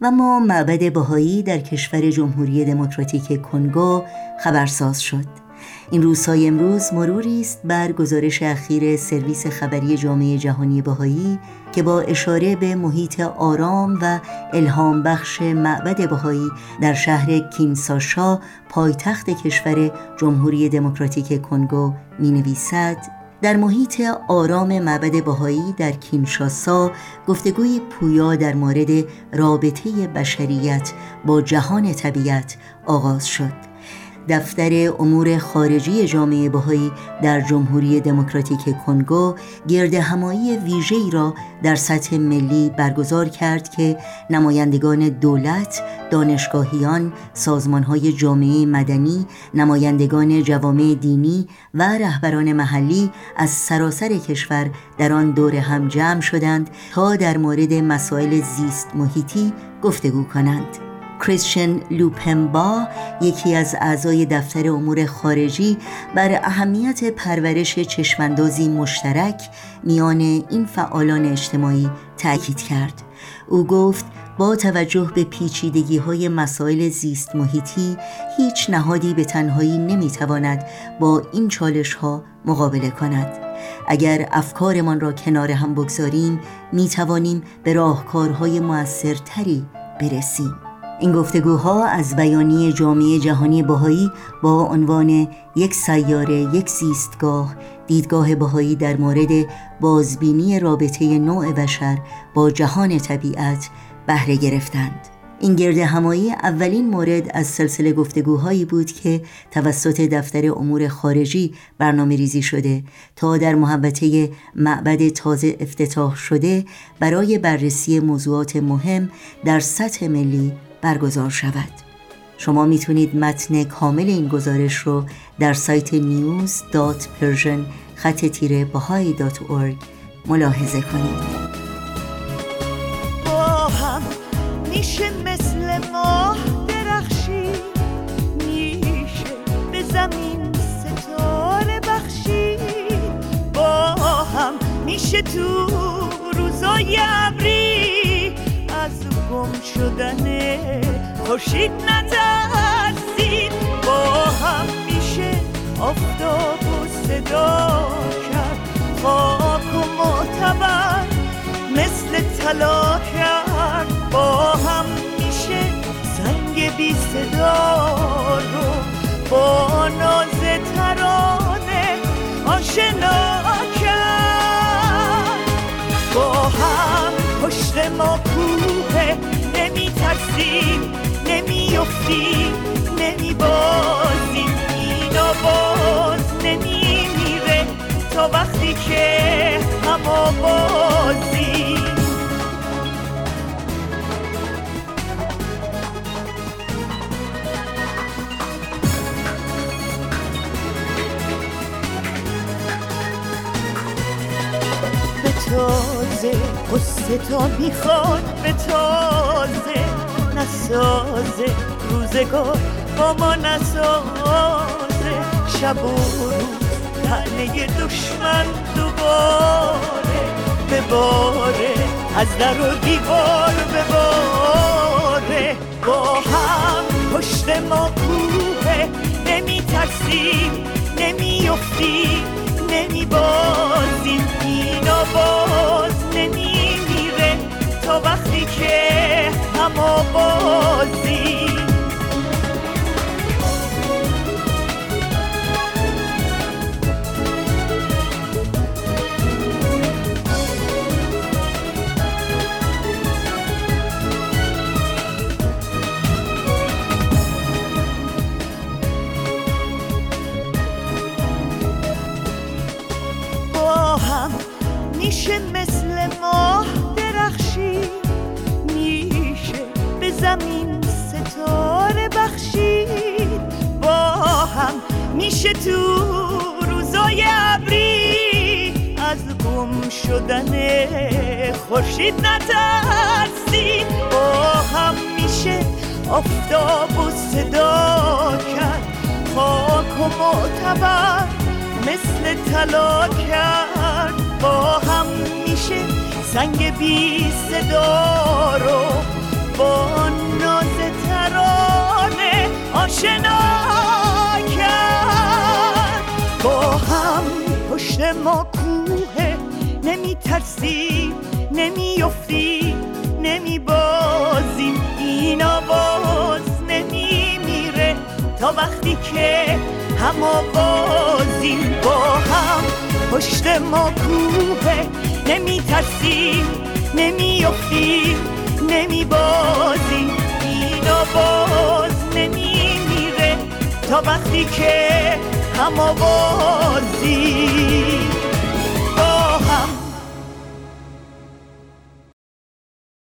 و ما معبد بهایی در کشور جمهوری دموکراتیک کنگو خبرساز شد. این روزهای امروز مروری است بر گزارش اخیر سرویس خبری جامعه جهانی بهایی که با اشاره به محیط آرام و الهام بخش معبد بهایی در شهر کینساشا پایتخت کشور جمهوری دموکراتیک کنگو می نویسد در محیط آرام معبد بهایی در کینشاسا گفتگوی پویا در مورد رابطه بشریت با جهان طبیعت آغاز شد. دفتر امور خارجی جامعه بهایی در جمهوری دموکراتیک کنگو گرد همایی ویژه‌ای را در سطح ملی برگزار کرد که نمایندگان دولت، دانشگاهیان، سازمانهای جامعه مدنی، نمایندگان جوامع دینی و رهبران محلی از سراسر کشور در آن دور هم جمع شدند تا در مورد مسائل زیست محیطی گفتگو کنند. کریستین لوپمبا یکی از اعضای دفتر امور خارجی بر اهمیت پرورش چشماندازی مشترک میان این فعالان اجتماعی تاکید کرد. او گفت با توجه به پیچیدگی های مسائل زیست محیطی هیچ نهادی به تنهایی نمی‌تواند با این چالش ها مقابله کند. اگر افکارمان را کنار هم بگذاریم می توانیم به راهکارهای موثرتری برسیم. این گفتگوها از بیانیه جامعه جهانی بهایی با عنوان یک سیاره یک زیستگاه دیدگاه بهایی در مورد بازبینی رابطه نوع بشر با جهان طبیعت بهره گرفتند. این گرد همایی اولین مورد از سلسله گفتگوهایی بود که توسط دفتر امور خارجی برنامه ریزی شده تا در محبته معبد تازه افتتاح شده برای بررسی موضوعات مهم در سطح ملی برگزار شود. شما می‌تونید متن کامل این گزارش رو در سایت news.persian خط تیره ملاحظه کنید. با هم میشه مثل ماه درخشی میشه به زمین ستاره بخشی با هم میشه تو روزای ابری از گم شدن خورشید نترسید. با هم میشه آفتاب و صدا کرد. خاک و معتبر مثل طلا کرد. با هم میشه سنگ بی صدا رو با ناز ترانه آشنا کرد. با هم پشت ما نمی ترسیم نمیفتیم نمیبازیم اینا باز نمیمیره تا وقتی که هما بازیم به تازه قصه تا می‌خواد به تازه نسازه روزگار با ما نسازه شب و روز دشمن دوباره بباره از در و دیوار بباره با هم پشت ما کوه نمی ترسیم نمی افتیم نمی بازیم میشه مثل ماه درخشی زمین ستاره بخشید. با هم میشه تو روزای ابری. از گم شدن خورشید نترسید. با هم میشه آفتاب و صدا کرد. خاک و معتبر مثل طلا کرد. با هم میشه زنگ بی صدا رو با ناز ترانه آشنا کرد. با هم پشت ما کوه نمی ترسی نمی افتی نمی بازیم این آواز نمی میره تا وقتی که هم آوازیم. با هم پشت ما کوه. نمی ترسیم نمی افتی نمی بازیم این آواز نمی میره تا وقتی که هم آوازیم